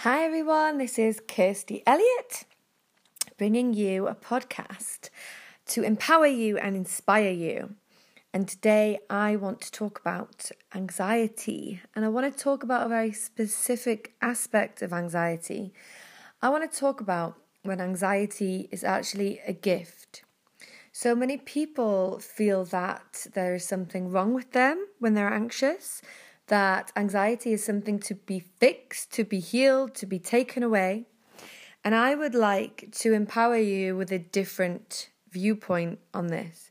Hi, everyone. This is Kirsty Elliott bringing you a podcast to empower you and inspire you. And today I want to talk about anxiety. And I want to talk about a very specific aspect of anxiety. I want to talk about when anxiety is actually a gift. So many people feel that there is something wrong with them when they're anxious that anxiety is something to be fixed, to be healed, to be taken away. And I would like to empower you with a different viewpoint on this.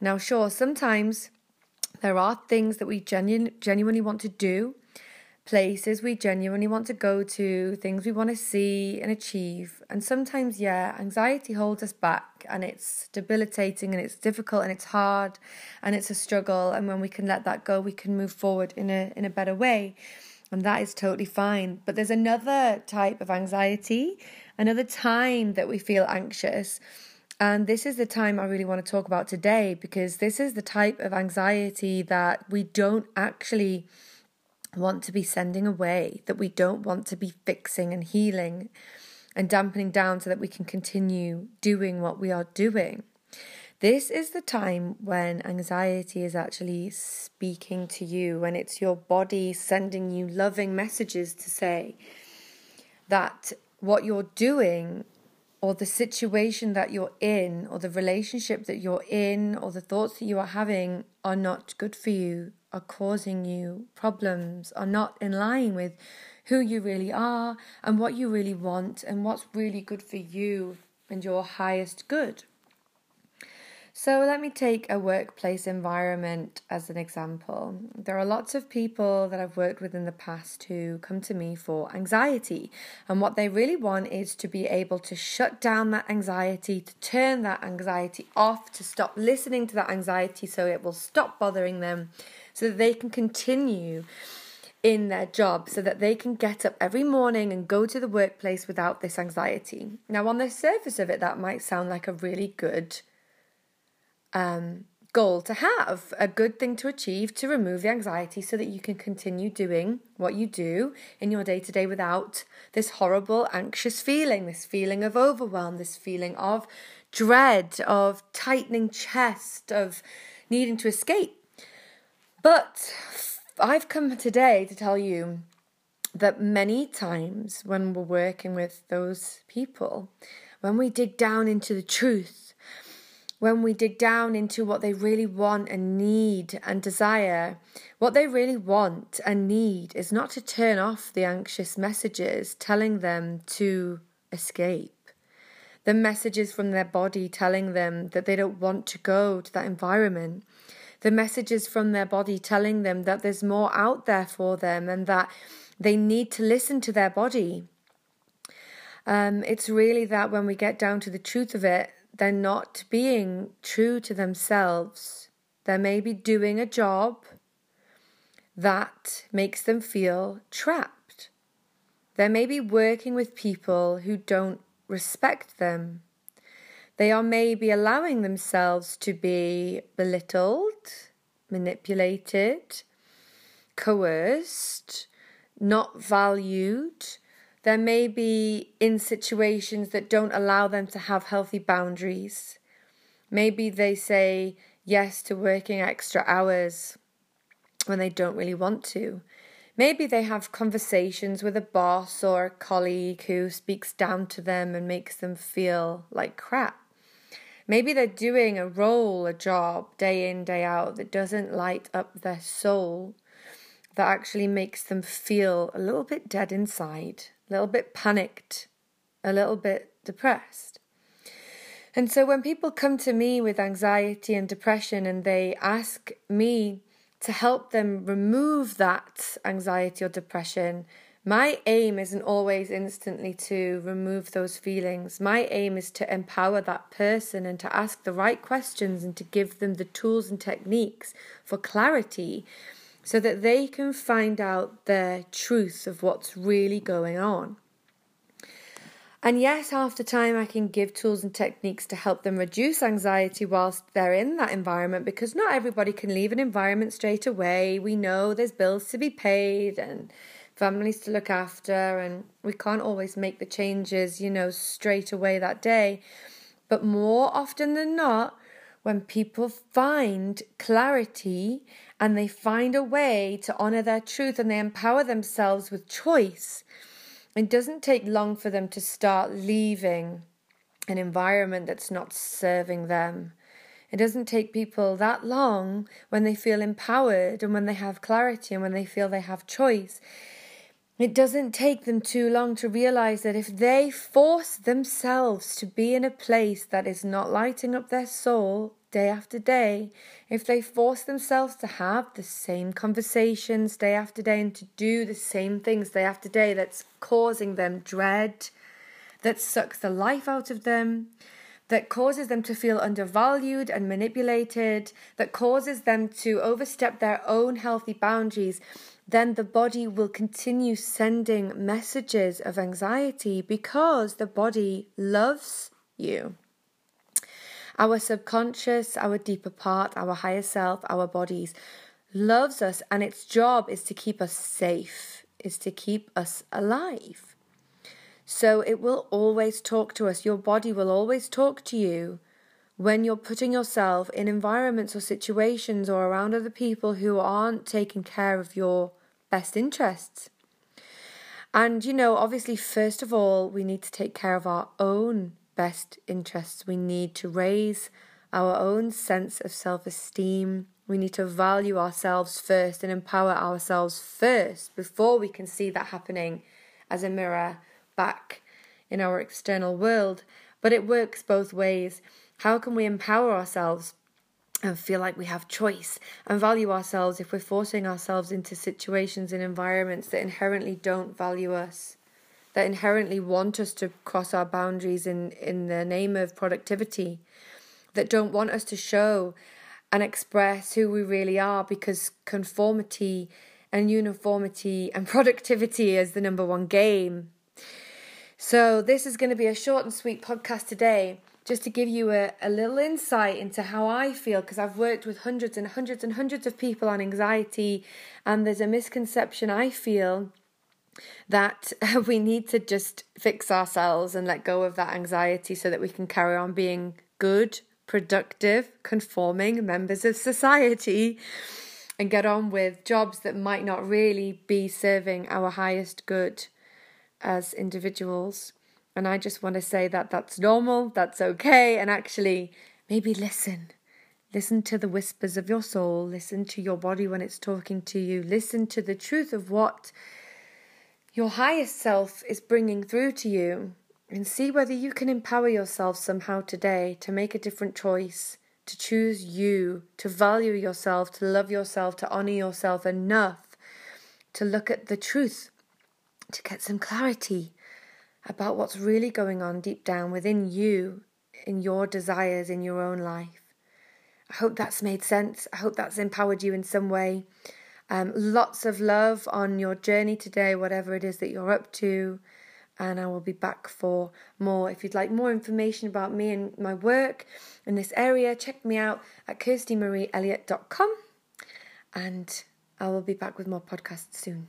Now, sure, sometimes there are things that we genu- genuinely want to do places we genuinely want to go to, things we want to see and achieve. And sometimes, yeah, anxiety holds us back and it's debilitating and it's difficult and it's hard and it's a struggle. And when we can let that go, we can move forward in a in a better way. And that is totally fine. But there's another type of anxiety, another time that we feel anxious. And this is the time I really want to talk about today because this is the type of anxiety that we don't actually want to be sending away, that we don't want to be fixing and healing and dampening down so that we can continue doing what we are doing. This is the time when anxiety is actually speaking to you, when it's your body sending you loving messages to say that what you're doing or the situation that you're in or the relationship that you're in or the thoughts that you are having are not good for you are causing you problems, are not in line with who you really are and what you really want and what's really good for you and your highest good. So, let me take a workplace environment as an example. There are lots of people that I've worked with in the past who come to me for anxiety, and what they really want is to be able to shut down that anxiety, to turn that anxiety off, to stop listening to that anxiety so it will stop bothering them, so that they can continue in their job so that they can get up every morning and go to the workplace without this anxiety. Now, on the surface of it, that might sound like a really good um, goal to have, a good thing to achieve to remove the anxiety so that you can continue doing what you do in your day to day without this horrible, anxious feeling, this feeling of overwhelm, this feeling of dread, of tightening chest, of needing to escape. But I've come today to tell you that many times when we're working with those people, when we dig down into the truth, when we dig down into what they really want and need and desire, what they really want and need is not to turn off the anxious messages telling them to escape. The messages from their body telling them that they don't want to go to that environment. The messages from their body telling them that there's more out there for them and that they need to listen to their body. Um, it's really that when we get down to the truth of it, they're not being true to themselves. They may be doing a job that makes them feel trapped. They may be working with people who don't respect them. They are maybe allowing themselves to be belittled, manipulated, coerced, not valued, they may be in situations that don't allow them to have healthy boundaries. Maybe they say yes to working extra hours when they don't really want to. Maybe they have conversations with a boss or a colleague who speaks down to them and makes them feel like crap. Maybe they're doing a role, a job, day in, day out that doesn't light up their soul, that actually makes them feel a little bit dead inside a little bit panicked, a little bit depressed. And so when people come to me with anxiety and depression and they ask me to help them remove that anxiety or depression, my aim isn't always instantly to remove those feelings. My aim is to empower that person and to ask the right questions and to give them the tools and techniques for clarity so that they can find out the truth of what's really going on. And yes, the time I can give tools and techniques to help them reduce anxiety whilst they're in that environment because not everybody can leave an environment straight away. We know there's bills to be paid and families to look after, and we can't always make the changes, you know, straight away that day. But more often than not, when people find clarity and they find a way to honor their truth and they empower themselves with choice, it doesn't take long for them to start leaving an environment that's not serving them. It doesn't take people that long when they feel empowered and when they have clarity and when they feel they have choice. It doesn't take them too long to realize that if they force themselves to be in a place that is not lighting up their soul day after day, if they force themselves to have the same conversations day after day and to do the same things day after day that's causing them dread, that sucks the life out of them, that causes them to feel undervalued and manipulated, that causes them to overstep their own healthy boundaries, then the body will continue sending messages of anxiety because the body loves you. Our subconscious, our deeper part, our higher self, our bodies loves us, and its job is to keep us safe, is to keep us alive. So it will always talk to us. Your body will always talk to you when you're putting yourself in environments or situations or around other people who aren't taking care of your best interests. And, you know, obviously, first of all, we need to take care of our own best interests. We need to raise our own sense of self esteem. We need to value ourselves first and empower ourselves first before we can see that happening as a mirror back in our external world. But it works both ways. How can we empower ourselves and feel like we have choice and value ourselves if we're forcing ourselves into situations and environments that inherently don't value us? That inherently want us to cross our boundaries in, in the name of productivity, that don't want us to show and express who we really are because conformity and uniformity and productivity is the number one game. So, this is going to be a short and sweet podcast today, just to give you a, a little insight into how I feel, because I've worked with hundreds and hundreds and hundreds of people on anxiety, and there's a misconception I feel that we need to just fix ourselves and let go of that anxiety so that we can carry on being good, productive, conforming members of society and get on with jobs that might not really be serving our highest good as individuals. And I just want to say that that's normal, that's okay, and actually, maybe listen. Listen to the whispers of your soul, listen to your body when it's talking to you, listen to the truth of what your highest self is bringing through to you, and see whether you can empower yourself somehow today to make a different choice, to choose you, to value yourself, to love yourself, to honor yourself enough to look at the truth to get some clarity about what's really going on deep down within you, in your desires, in your own life. I hope that's made sense. I hope that's empowered you in some way. Um, lots of love on your journey today, whatever it is that you're up to. And I will be back for more. If you'd like more information about me and my work in this area, check me out at kirstymarieelliott.com. And I will be back with more podcasts soon.